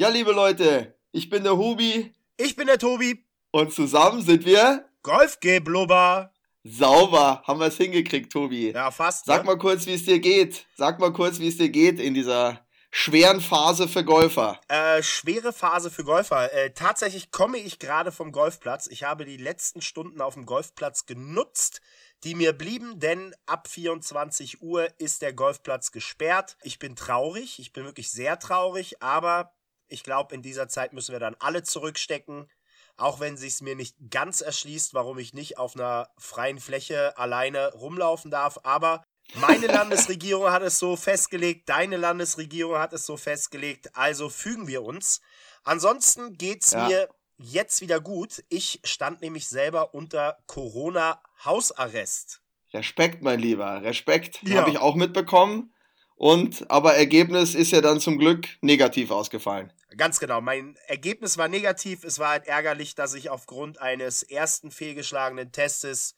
Ja, liebe Leute, ich bin der Hubi. Ich bin der Tobi. Und zusammen sind wir Golfgeblubber. Sauber, haben wir es hingekriegt, Tobi. Ja, fast. Sag ne? mal kurz, wie es dir geht. Sag mal kurz, wie es dir geht in dieser schweren Phase für Golfer. Äh, schwere Phase für Golfer. Äh, tatsächlich komme ich gerade vom Golfplatz. Ich habe die letzten Stunden auf dem Golfplatz genutzt, die mir blieben, denn ab 24 Uhr ist der Golfplatz gesperrt. Ich bin traurig, ich bin wirklich sehr traurig, aber ich glaube, in dieser Zeit müssen wir dann alle zurückstecken. Auch wenn sich's mir nicht ganz erschließt, warum ich nicht auf einer freien Fläche alleine rumlaufen darf. Aber meine Landesregierung hat es so festgelegt, deine Landesregierung hat es so festgelegt, also fügen wir uns. Ansonsten geht's Ja. mir jetzt wieder gut. Ich stand nämlich selber unter Corona-Hausarrest. Respekt, mein Lieber, Respekt. Ja. Habe ich auch mitbekommen. Und, aber Ergebnis ist ja dann zum Glück negativ ausgefallen. Ganz genau. Mein Ergebnis war negativ. Es war halt ärgerlich, dass ich aufgrund eines ersten fehlgeschlagenen Testes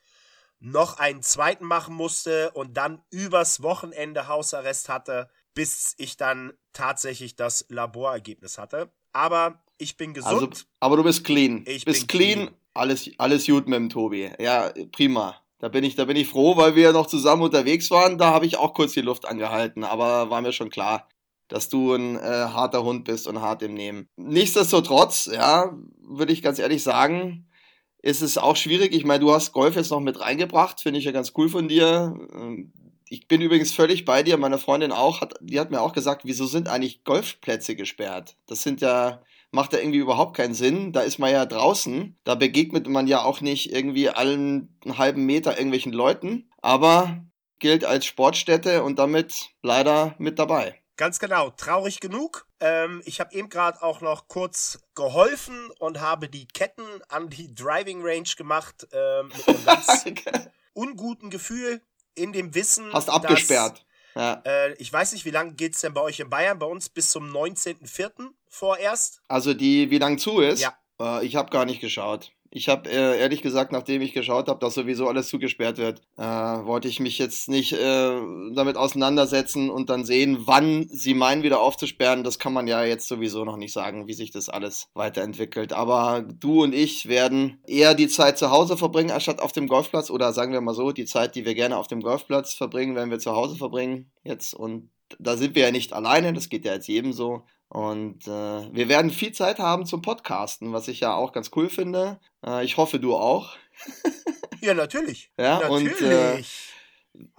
noch einen zweiten machen musste und dann übers Wochenende Hausarrest hatte, bis ich dann tatsächlich das Laborergebnis hatte. Aber ich bin Also, gesund. aber du bist clean. Ich bist bin clean. clean. Alles, alles gut mit dem Tobi. Ja, prima. Da bin ich, da bin ich froh, weil wir noch zusammen unterwegs waren. Da habe ich auch kurz die Luft angehalten, aber war mir schon klar, dass du ein äh, harter Hund bist und hart im Nehmen. Nichtsdestotrotz, ja, würde ich ganz ehrlich sagen, ist es auch schwierig. Ich meine, du hast Golf jetzt noch mit reingebracht, finde ich ja ganz cool von dir. Ähm, Ich bin übrigens völlig bei dir, meine Freundin auch, hat, die hat mir auch gesagt, wieso sind eigentlich Golfplätze gesperrt? Das sind ja, macht ja irgendwie überhaupt keinen Sinn. Da ist man ja draußen, da begegnet man ja auch nicht irgendwie allen einen halben Meter irgendwelchen Leuten, aber gilt als Sportstätte und damit leider mit dabei. Ganz genau, traurig genug. Ähm, ich habe eben gerade auch noch kurz geholfen und habe die Ketten an die Driving Range gemacht ähm, mit einem ganz unguten Gefühl in dem Wissen. Hast dass, abgesperrt. Ja. Äh, ich weiß nicht, wie lange geht's denn bei euch in Bayern? Bei uns bis zum 19.04. vorerst. Also die, wie lang zu ist? Ja. Äh, ich habe gar nicht geschaut. Ich habe äh, ehrlich gesagt, nachdem ich geschaut habe, dass sowieso alles zugesperrt wird, äh, wollte ich mich jetzt nicht äh, damit auseinandersetzen und dann sehen, wann sie meinen, wieder aufzusperren. Das kann man ja jetzt sowieso noch nicht sagen, wie sich das alles weiterentwickelt. Aber du und ich werden eher die Zeit zu Hause verbringen, anstatt auf dem Golfplatz. Oder sagen wir mal so, die Zeit, die wir gerne auf dem Golfplatz verbringen, werden wir zu Hause verbringen jetzt. Und da sind wir ja nicht alleine, das geht ja jetzt jedem so. Und äh, wir werden viel Zeit haben zum Podcasten, was ich ja auch ganz cool finde. Äh, ich hoffe, du auch. Ja, natürlich. Ja, und, natürlich.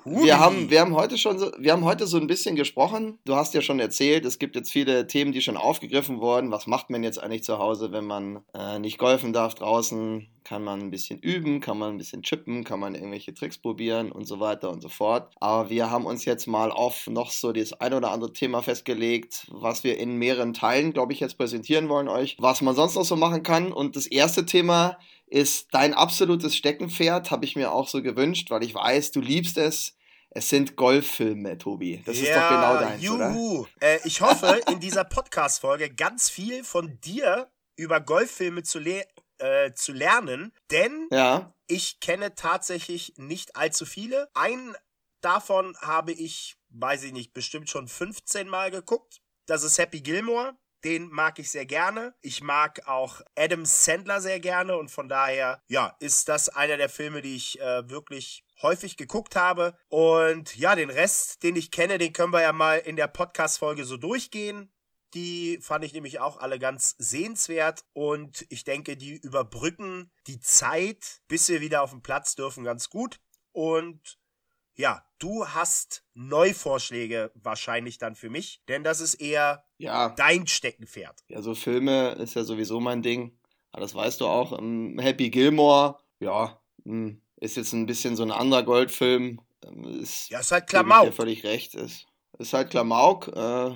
Hubi. Wir haben, wir haben heute schon so, wir haben heute so ein bisschen gesprochen. Du hast ja schon erzählt, es gibt jetzt viele Themen, die schon aufgegriffen wurden. Was macht man jetzt eigentlich zu Hause, wenn man äh, nicht golfen darf draußen? Kann man ein bisschen üben, kann man ein bisschen chippen, kann man irgendwelche Tricks probieren und so weiter und so fort. Aber wir haben uns jetzt mal auf noch so das ein oder andere Thema festgelegt, was wir in mehreren Teilen, glaube ich, jetzt präsentieren wollen euch, was man sonst noch so machen kann. Und das erste Thema ist dein absolutes Steckenpferd, habe ich mir auch so gewünscht, weil ich weiß, du liebst es. Es sind Golffilme, Tobi. Das ist doch genau deins, oder? juhu. Äh, ich hoffe, in dieser Podcast-Folge ganz viel von dir über Golffilme zu, le äh, zu lernen, denn Ja, ich kenne tatsächlich nicht allzu viele. Einen davon habe ich, weiß ich nicht, bestimmt schon 15 Mal geguckt. Das ist Happy Gilmore. Den mag ich sehr gerne. Ich mag auch Adam Sandler sehr gerne und von daher, ja, ist das einer der Filme, die ich äh, wirklich häufig geguckt habe. Und ja, den Rest, den ich kenne, den können wir ja mal in der Podcast-Folge so durchgehen. Die fand ich nämlich auch alle ganz sehenswert und ich denke, die überbrücken die Zeit, bis wir wieder auf den Platz dürfen, ganz gut. Und ja, du hast Neuvorschläge wahrscheinlich dann für mich, denn das ist eher ja. dein Steckenpferd. Ja, so Filme ist ja sowieso mein Ding. Aber das weißt du auch. Ähm, Happy Gilmore, ja, mh, ist jetzt ein bisschen so ein anderer Goldfilm. Ähm, Ist, Ja, ist halt ich Klamauk. dir völlig recht. Ist, ist halt Klamauk. Äh,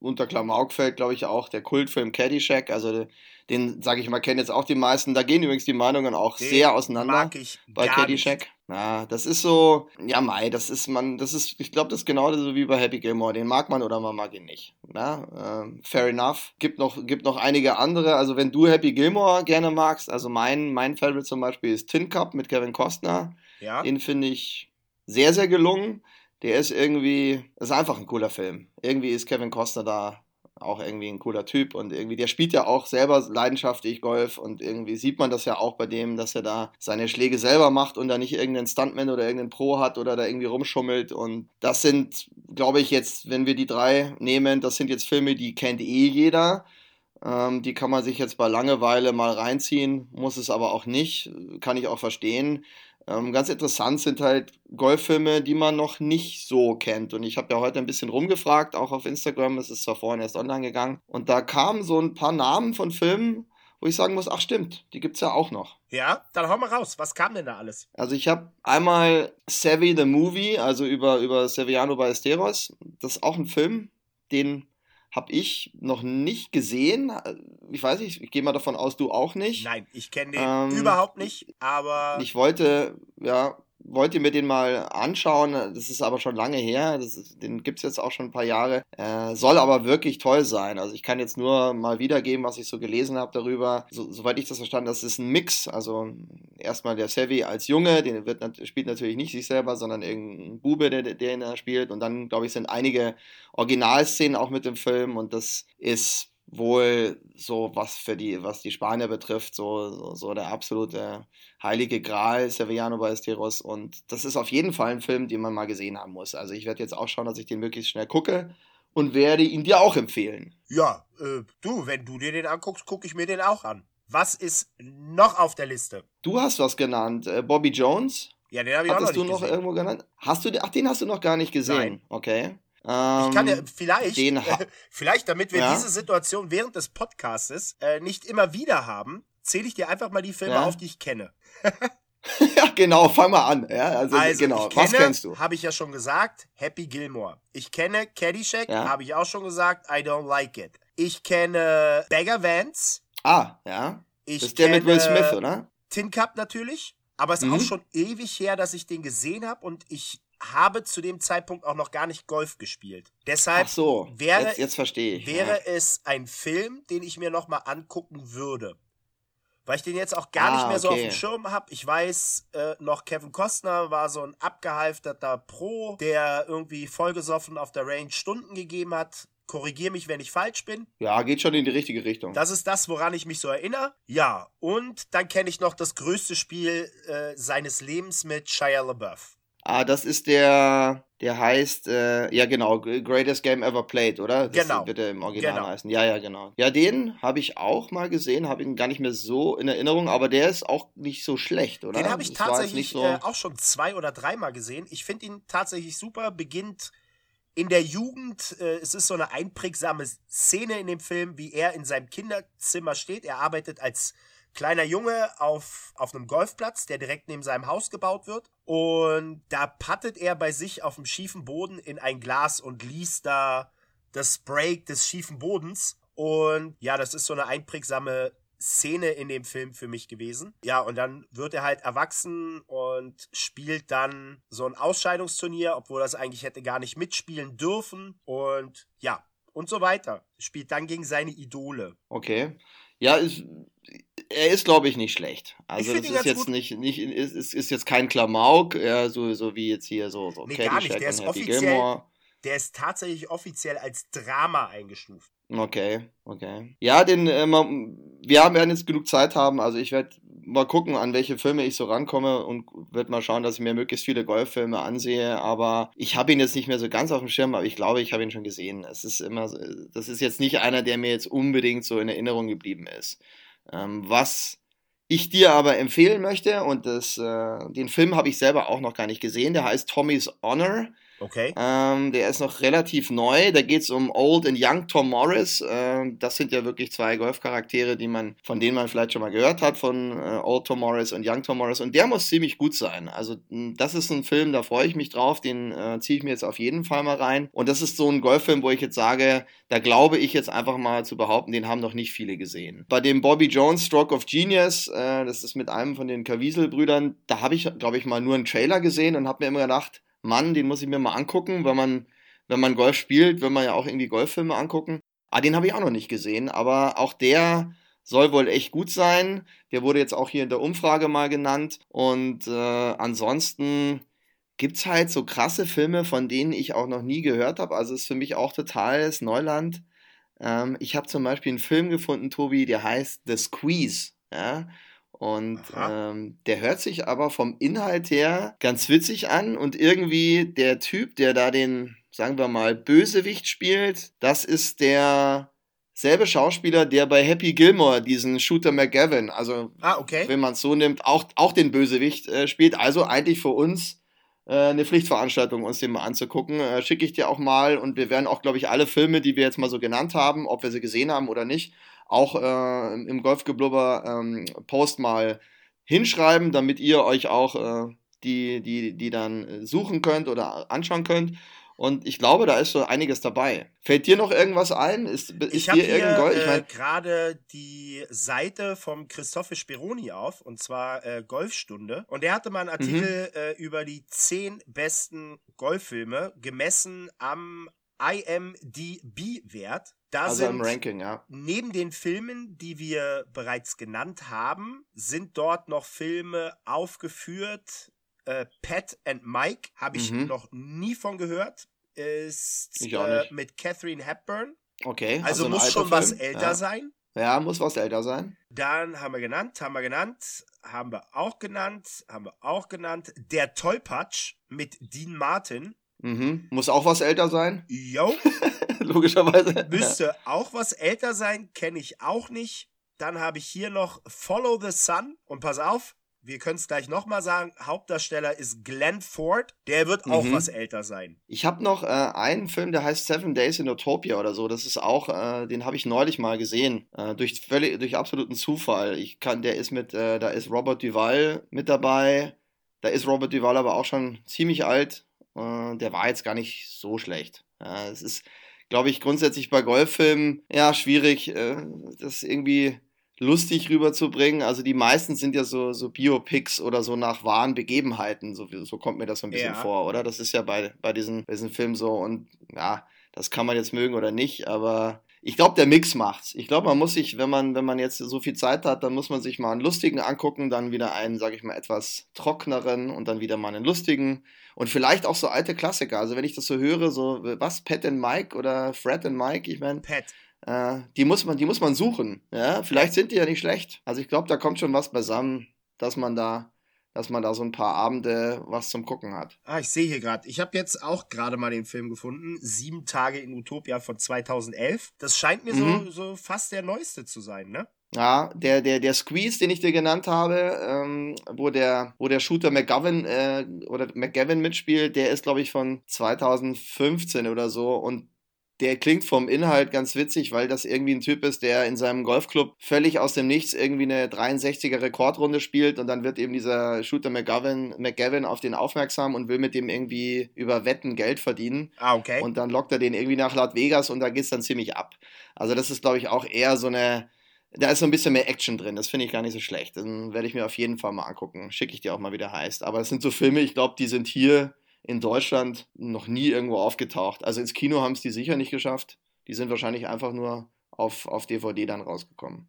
unter Klamauk fällt, glaube ich, auch der Kultfilm Caddyshack. Also den, sage ich mal, kennen jetzt auch die meisten. Da gehen übrigens die Meinungen auch Den sehr auseinander ich bei gar nicht. Ja, das ist so, ja, Mai, das ist man, das ist, ich glaube, das ist genau so wie bei Happy Gilmore. Den mag man oder man mag ihn nicht. Na, ähm, fair enough. Gibt noch, gibt noch einige andere. Also wenn du Happy Gilmore gerne magst, also mein, mein Favorite zum Beispiel ist Tin Cup mit Kevin Costner. Ja, Den finde ich sehr, sehr gelungen. Der ist irgendwie, ist einfach ein cooler Film. Irgendwie ist Kevin Costner da auch irgendwie ein cooler Typ und irgendwie, der spielt ja auch selber leidenschaftlich Golf und irgendwie sieht man das ja auch bei dem, dass er da seine Schläge selber macht und da nicht irgendeinen Stuntman oder irgendeinen Pro hat oder da irgendwie rumschummelt und das sind, glaube ich, jetzt, wenn wir die drei nehmen, das sind jetzt Filme, die kennt eh jeder. Ähm, die kann man sich jetzt bei Langeweile mal reinziehen, muss es aber auch nicht, kann ich auch verstehen. Ähm, ganz interessant sind halt Golffilme, die man noch nicht so kennt. Und ich habe ja heute ein bisschen rumgefragt, auch auf Instagram, es ist zwar vorhin erst online gegangen. Und da kamen so ein paar Namen von Filmen, wo ich sagen muss, ach stimmt, die gibt es ja auch noch. Ja, dann hau mal raus. Was kam denn da alles? Also ich habe einmal Savvy the Movie, also über, über Sevillano Ballesteros. Das ist auch ein Film, den habe ich noch nicht gesehen. Ich weiß nicht, ich gehe mal davon aus, du auch nicht. Nein, ich kenne den ähm, überhaupt nicht, aber. Ich wollte, ja, wollt ihr mir den mal anschauen. Das ist aber schon lange her. Ist, den gibt es jetzt auch schon ein paar Jahre. Äh, soll aber wirklich toll sein. Also ich kann jetzt nur mal wiedergeben, was ich so gelesen habe darüber. So, soweit ich das verstanden habe, das ist ein Mix. Also erstmal der Sevi als Junge, den wird, spielt natürlich nicht sich selber, sondern irgendein Bube, der, den er spielt. Und dann, glaube ich, sind einige Originalszenen auch mit dem Film. Und das ist wohl so was für die, was die Spanier betrifft, so, so, so der absolute heilige Gral Sevillano Ballesteros und das ist auf jeden Fall ein Film, den man mal gesehen haben muss. Also ich werde jetzt auch schauen, dass ich den möglichst schnell gucke und werde ihn dir auch empfehlen. Ja, äh, du, wenn du dir den anguckst, gucke ich mir den auch an. Was ist noch auf der Liste? Du hast was genannt, äh, Bobby Jones. Ja, den habe ich Hattest auch noch nicht du noch gesehen. irgendwo genannt? Hast du, ach, den hast du noch gar nicht gesehen. Nein. Okay. Ich kann ja Ähm, vielleicht, ha- vielleicht, damit wir Ja. diese Situation während des Podcastes äh, nicht immer wieder haben, zähle ich dir einfach mal die Filme Ja. auf, die ich kenne. ja, genau, fang mal an. Ja, also, Also, genau, ich was kenne, kennst du? habe ich ja schon gesagt, Happy Gilmore. Ich kenne Caddyshack, Ja. habe ich auch schon gesagt, I don't like it. Ich kenne Beggar Vance. Ah, ja. Ich Das ist der mit Will kenne Smith, oder? Tin Cup natürlich. Aber es ist Mhm. auch schon ewig her, dass ich den gesehen habe und ich habe zu dem Zeitpunkt auch noch gar nicht Golf gespielt. Deshalb so, wäre, jetzt, jetzt verstehe ich. wäre ja. es ein Film, den ich mir noch mal angucken würde. Weil ich den jetzt auch gar Ah, nicht mehr so auf okay. dem Schirm habe. Ich weiß äh, noch, Kevin Costner war so ein abgehalfterter Pro, der irgendwie vollgesoffen auf der Range Stunden gegeben hat. Korrigier mich, wenn ich falsch bin. Ja, geht schon in die richtige Richtung. Das ist das, woran ich mich so erinnere. Ja, und dann kenne ich noch das größte Spiel äh, seines Lebens mit Shia LaBeouf. Ah, das ist der, der heißt, äh, ja genau, Greatest Game Ever Played, oder? Das Genau. wird er im Original Genau. heißen. Ja, ja, genau. Ja, den habe ich auch mal gesehen, habe ihn gar nicht mehr so in Erinnerung, aber der ist auch nicht so schlecht, oder? Den habe ich Das tatsächlich so- äh, auch schon zwei oder dreimal gesehen. Ich finde ihn tatsächlich super. Beginnt in der Jugend. Äh, es ist so eine einprägsame Szene in dem Film, wie er in seinem Kinderzimmer steht. Er arbeitet als kleiner Junge auf, auf einem Golfplatz, der direkt neben seinem Haus gebaut wird. Und da pattet er bei sich auf dem schiefen Boden in ein Glas und liest da das Break des schiefen Bodens. Und ja, das ist so eine einprägsame Szene in dem Film für mich gewesen. Ja, und dann wird er halt erwachsen und spielt dann so ein Ausscheidungsturnier, obwohl es eigentlich hätte gar nicht mitspielen dürfen. Und ja, und so weiter. Spielt dann gegen seine Idole. Okay. Ja, ist, er ist, glaube ich, nicht schlecht. Also ihn ist jetzt gut. nicht, nicht ist, ist, ist jetzt kein Klamauk, ja, so, so wie jetzt hier so, so Nee, gar nicht. Der ist offiziell- Gilmore. Der ist tatsächlich offiziell als Drama eingestuft. Okay, okay. Ja, den, äh, wir haben- werden jetzt genug Zeit haben. Also ich werde mal gucken, an welche Filme ich so rankomme und werde mal schauen, dass ich mir möglichst viele Golffilme ansehe. Aber ich habe ihn jetzt nicht mehr so ganz auf dem Schirm, aber ich glaube, ich habe ihn schon gesehen. Es ist immer, das ist jetzt nicht einer, der mir jetzt unbedingt so in Erinnerung geblieben ist. Ähm, was ich dir aber empfehlen möchte, und das, äh, den Film habe ich selber auch noch gar nicht gesehen, der heißt Tommy's Honor. Okay? Ähm, der ist noch relativ neu. Da geht es um Old und Young Tom Morris. Ähm, das sind ja wirklich zwei Golfcharaktere, die man, von denen man vielleicht schon mal gehört hat, von äh, Old Tom Morris und Young Tom Morris. Und der muss ziemlich gut sein. Also das ist ein Film, da freue ich mich drauf. Den äh, ziehe ich mir jetzt auf jeden Fall mal rein. Und das ist so ein Golffilm, wo ich jetzt sage, da glaube ich jetzt einfach mal zu behaupten, den haben noch nicht viele gesehen. Bei dem Bobby Jones Stroke of Genius, äh, das ist mit einem von den Caviezel-Brüdern, da habe ich, glaube ich, mal nur einen Trailer gesehen und habe mir immer gedacht, Mann, den muss ich mir mal angucken, wenn man, wenn man Golf spielt, will man ja auch irgendwie Golffilme angucken. Ah, den habe ich auch noch nicht gesehen, aber auch der soll wohl echt gut sein. Der wurde jetzt auch hier in der Umfrage mal genannt. Und äh, ansonsten gibt's halt so krasse Filme, von denen ich auch noch nie gehört habe. Also ist für mich auch totales Neuland. Ähm, ich habe zum Beispiel einen Film gefunden, Tobi, der heißt The Squeeze. Ja? Und ähm, der hört sich aber vom Inhalt her ganz witzig an und irgendwie der Typ, der da den, sagen wir mal, Bösewicht spielt, das ist der selbe Schauspieler, der bei Happy Gilmore diesen Shooter McGavin, also ah, okay. wenn man es so nimmt, auch, auch den Bösewicht äh, spielt. Also eigentlich für uns eine Pflichtveranstaltung, uns den mal anzugucken. Äh, Schicke ich dir auch mal und wir werden auch, glaube ich, alle Filme, die wir jetzt mal so genannt haben, ob wir sie gesehen haben oder nicht, auch äh, im Golfgeblubber ähm, Post mal hinschreiben, damit ihr euch auch äh, die, die, die dann suchen könnt oder anschauen könnt. Und ich glaube, da ist so einiges dabei. Fällt dir noch irgendwas ein? Ist, ist ich habe hier ich mein, äh, gerade die Seite vom Christophe Speroni auf, und zwar äh, Golfstunde. Und der hatte mal einen Artikel mhm. äh, über die zehn besten Golffilme, gemessen am IMDB-Wert. Da also im Ranking, ja. Neben den Filmen, die wir bereits genannt haben, sind dort noch Filme aufgeführt. Äh, Pat and Mike habe ich mhm. noch nie von gehört. Ist äh, mit Catherine Hepburn. Okay. Also, also muss schon Film. was älter ja. sein. Ja, muss was älter sein. Dann haben wir genannt, haben wir genannt, haben wir auch genannt, haben wir auch genannt. Der Tollpatsch mit Dean Martin. Mhm. Muss auch was älter sein? Jo. Logischerweise. Müsste ja. auch was älter sein, kenne ich auch nicht. Dann habe ich hier noch Follow the Sun. Und pass auf, wir können es gleich nochmal sagen, Hauptdarsteller ist Glenn Ford. Der wird auch mhm. was älter sein. Ich habe noch äh, einen Film, der heißt Seven Days in Utopia oder so. Das ist auch, äh, den habe ich neulich mal gesehen. Äh, durch, völlig, durch absoluten Zufall. Ich kann, der ist mit, äh, da ist Robert Duval mit dabei. Da ist Robert Duval aber auch schon ziemlich alt. Äh, der war jetzt gar nicht so schlecht. es ist, glaube ich, grundsätzlich bei Golffilmen ja schwierig, äh, das irgendwie lustig rüberzubringen. Also die meisten sind ja so, so Biopics oder so nach wahren Begebenheiten. So, so kommt mir das so ein bisschen ja. vor, oder? Das ist ja bei, bei, diesen, bei diesen Filmen so. Und ja, das kann man jetzt mögen oder nicht, aber ich glaube, der Mix macht's. Ich glaube, man muss sich, wenn man, wenn man jetzt so viel Zeit hat, dann muss man sich mal einen lustigen angucken, dann wieder einen, sag ich mal, etwas trockneren und dann wieder mal einen lustigen und vielleicht auch so alte Klassiker. Also wenn ich das so höre, so was, Pat and Mike oder Fred and Mike, ich meine, Pat. Äh, die muss man, die muss man suchen. Ja, vielleicht sind die ja nicht schlecht. Also ich glaube, da kommt schon was beisammen, dass man da dass man da so ein paar Abende was zum Gucken hat. Ah, ich sehe hier gerade. Ich habe jetzt auch gerade mal den Film gefunden. Sieben Tage in Utopia von 2011. Das scheint mir mhm. so, so fast der neueste zu sein, ne? Ja, der, der, der Squeeze, den ich dir genannt habe, ähm, wo, der, wo der Shooter McGovern äh, oder McGavin mitspielt, der ist, glaube ich, von 2015 oder so. Und der klingt vom Inhalt ganz witzig, weil das irgendwie ein Typ ist, der in seinem Golfclub völlig aus dem Nichts irgendwie eine 63er Rekordrunde spielt und dann wird eben dieser Shooter McGavin, McGavin auf den aufmerksam und will mit dem irgendwie über Wetten Geld verdienen. Ah, okay. Und dann lockt er den irgendwie nach Las Vegas und da geht's dann ziemlich ab. Also das ist, glaube ich, auch eher so eine, da ist so ein bisschen mehr Action drin. Das finde ich gar nicht so schlecht. Dann werde ich mir auf jeden Fall mal angucken. Schicke ich dir auch mal, wie der heißt. Aber das sind so Filme, ich glaube, die sind hier in Deutschland noch nie irgendwo aufgetaucht. Also ins Kino haben es die sicher nicht geschafft. Die sind wahrscheinlich einfach nur auf, auf DVD dann rausgekommen.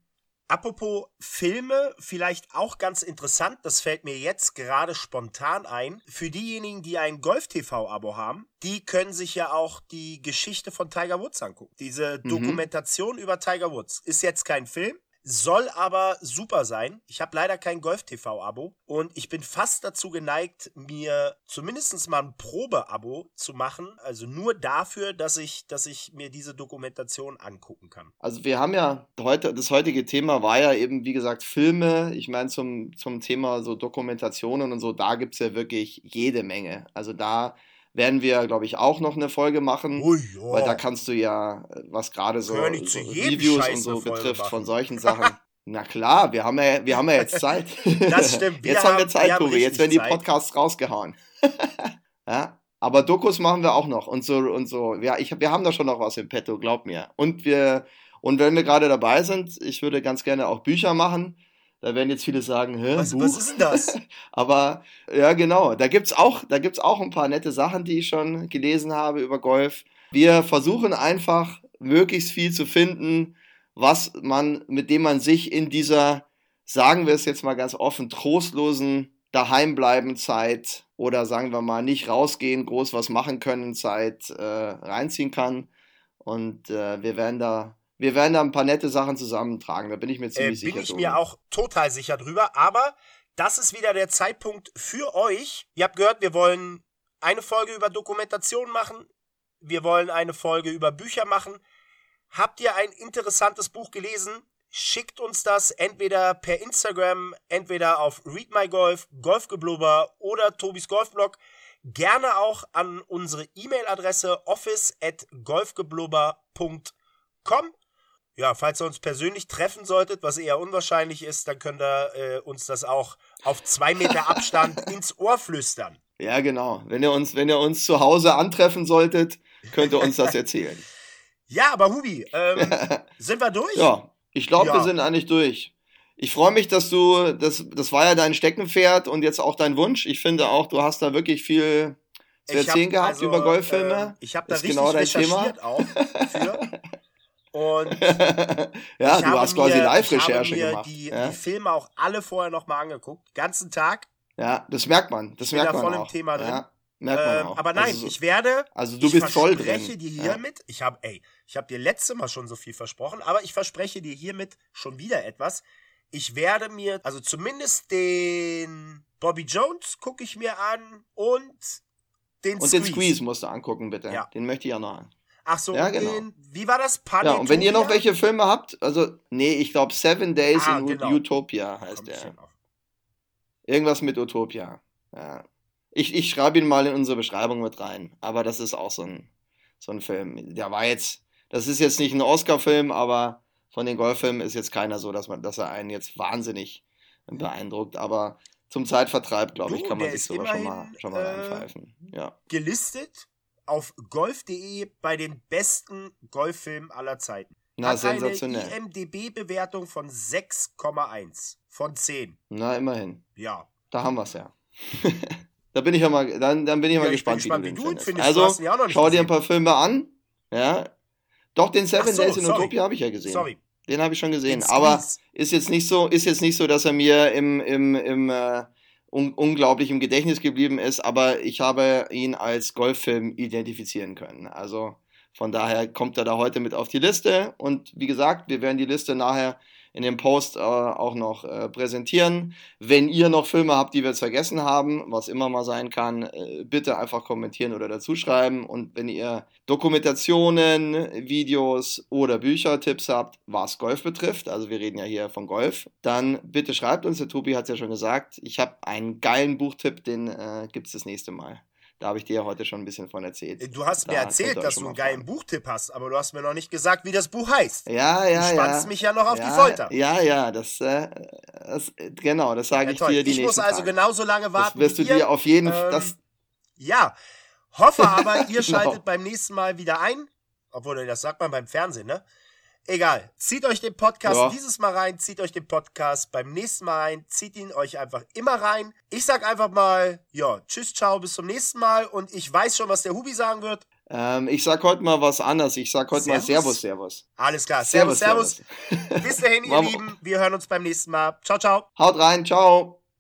Apropos Filme, vielleicht auch ganz interessant, das fällt mir jetzt gerade spontan ein. Für diejenigen, die ein Golf-TV-Abo haben, die können sich ja auch die Geschichte von Tiger Woods angucken. Diese mhm. Dokumentation mhm. über Tiger Woods. Ist jetzt kein Film, soll aber super sein. Ich habe leider kein Golf-TV-Abo und ich bin fast dazu geneigt, mir zumindest mal ein Probe-Abo zu machen. Also nur dafür, dass ich, dass ich mir diese Dokumentation angucken kann. Also wir haben ja heute, das heutige Thema war ja eben, wie gesagt, Filme. Ich meine, zum, zum Thema so Dokumentationen und so, da gibt es ja wirklich jede Menge. Also da werden wir, glaube ich, auch noch eine Folge machen. Oh ja. Weil da kannst du ja, was gerade so, so Reviews Scheiß und so betrifft von solchen Sachen. Na klar, wir haben ja, wir haben ja jetzt Zeit. Das stimmt. jetzt haben, wir Zeit, Tobi. Jetzt werden die Podcasts Zeit. rausgehauen. ja, aber Dokus machen wir auch noch und so und so. Ja, ich, wir haben da schon noch was im Petto, glaub mir. Und wir und wenn wir gerade dabei sind, ich würde ganz gerne auch Bücher machen. Da werden jetzt viele sagen, Hä, was, was ist denn das? Aber ja, genau, da gibt's auch, da gibt's auch ein paar nette Sachen, die ich schon gelesen habe über Golf. Wir versuchen einfach möglichst viel zu finden, was man, mit dem man sich in dieser, sagen wir es jetzt mal ganz offen, trostlosen Daheimbleiben Zeit oder sagen wir mal nicht rausgehen, groß was machen können Zeit äh, reinziehen kann. Und äh, wir werden da wir werden da ein paar nette Sachen zusammentragen, da bin ich mir ziemlich äh, sicher. Bin ich mir auch total sicher drüber, aber das ist wieder der Zeitpunkt für euch. Ihr habt gehört, wir wollen eine Folge über Dokumentation machen, wir wollen eine Folge über Bücher machen. Habt ihr ein interessantes Buch gelesen? Schickt uns das entweder per Instagram, entweder auf Read My Golf, Golfgeblubber oder Tobis Golfblog. Gerne auch an unsere E-Mail-Adresse office at golfgeblubber.com. Ja, falls ihr uns persönlich treffen solltet, was eher unwahrscheinlich ist, dann könnt ihr äh, uns das auch auf zwei Meter Abstand ins Ohr flüstern. Ja, genau. Wenn ihr uns, wenn ihr uns zu Hause antreffen solltet, könnt ihr uns das erzählen. Ja, aber Hubi, ähm, sind wir durch? Ja, ich glaube, Ja. wir sind eigentlich durch. Ich freue mich, dass du, das, das war ja dein Steckenpferd und jetzt auch dein Wunsch. Ich finde auch, du hast da wirklich viel zu Ich hab erzählen gehabt also, über Golffilme. ähm, ich habe da Ist richtig genau dein Thema. recherchiert auch für. Und ja, ich du hast quasi Live-Recherche Ich habe mir gemacht. die, ja? die Filme auch alle vorher nochmal angeguckt. Ganzen Tag. ja, das merkt man. Das bin merkt da man voll im auch. Thema drin. Ja, merkt man Ähm, auch. aber nein, Also, ich werde. also du ich bist voll verspreche drin. dir Ja. hiermit, ich habe, ey, ich habe dir letzte Mal schon so viel versprochen, aber ich verspreche dir hiermit schon wieder etwas. Ich werde mir, also zumindest den Bobby Jones gucke ich mir an und den Und Squeeze. den Squeeze musst du angucken, bitte. Ja. Den möchte ich ja noch an. Ach so, Ja, genau. den, wie war das? Ja, und wenn ihr noch welche Filme habt, also, nee, ich glaube Seven Days Ah, in genau. Utopia heißt der. Irgendwas mit Utopia. Ja. Ich, ich schreibe ihn mal in unsere Beschreibung mit rein. Aber das ist auch so ein, so ein Film. Der war jetzt, das ist jetzt nicht ein Oscar-Film, aber von den Golffilmen ist jetzt keiner so, dass man, dass er einen jetzt wahnsinnig beeindruckt. Aber zum Zeitvertreib, glaube ich, kann man sich sowas schon mal, schon mal äh, reinpfeifen. Ja. Gelistet auf golf.de bei den besten Golffilmen aller Zeiten. Na, Hat sensationell. eine IMDB-Bewertung von 6,1 von 10. Na, immerhin. Ja. Da haben wir es ja. da bin ich ja mal, dann, dann bin ich mal Ja, ich bin gespannt, gespannt, wie wie du du den ihn findest. findest. Du Also, schau dir ein paar Filme an. Ja. Doch, den Seven so, Days in sorry. Utopia habe ich ja gesehen. Sorry. Den habe ich schon gesehen. Den Aber ist jetzt nicht so, ist jetzt nicht so, dass er mir im, im, im äh, un unglaublich im Gedächtnis geblieben ist, aber ich habe ihn als Golffilm identifizieren können. Also von daher kommt er da heute mit auf die Liste. Und wie gesagt, wir werden die Liste nachher in dem Post äh, auch noch äh, präsentieren. Wenn ihr noch Filme habt, die wir jetzt vergessen haben, was immer mal sein kann, äh, bitte einfach kommentieren oder dazu schreiben. Und wenn ihr Dokumentationen, Videos oder Büchertipps habt, was Golf betrifft, also wir reden ja hier von Golf, dann bitte schreibt uns. Der Tobi hat es ja schon gesagt. Ich habe einen geilen Buchtipp, den äh, gibt es das nächste Mal. Da habe ich dir ja heute schon ein bisschen von erzählt. Du hast Da mir erzählt, dass du einen geilen. Buchtipp hast, aber du hast mir noch nicht gesagt, wie das Buch heißt. Ja, ja, du ja. spannst mich ja noch auf ja, die Folter. Ja, ja, das, äh, das genau, das sage Ja, ich toll. dir die ich muss also Tage. genauso lange Das warten. wirst du ihr. dir auf jeden Ähm, Fall. Das, Ja, hoffe aber, ihr Genau. schaltet beim nächsten Mal wieder ein. Obwohl, das sagt man beim Fernsehen, ne? Egal. Zieht euch den Podcast Ja. dieses Mal rein, zieht euch den Podcast beim nächsten Mal rein, zieht ihn euch einfach immer rein. Ich sag einfach mal, ja, tschüss, ciao, bis zum nächsten Mal. Und ich weiß schon, was der Hubi sagen wird. ähm, ich sag heute mal was anderes. Ich sag heute mal Servus? Servus, Servus. Alles klar. Servus, servus. servus. Bis dahin, ihr Lieben. Wir hören uns beim nächsten Mal. Ciao, ciao. Haut rein, ciao.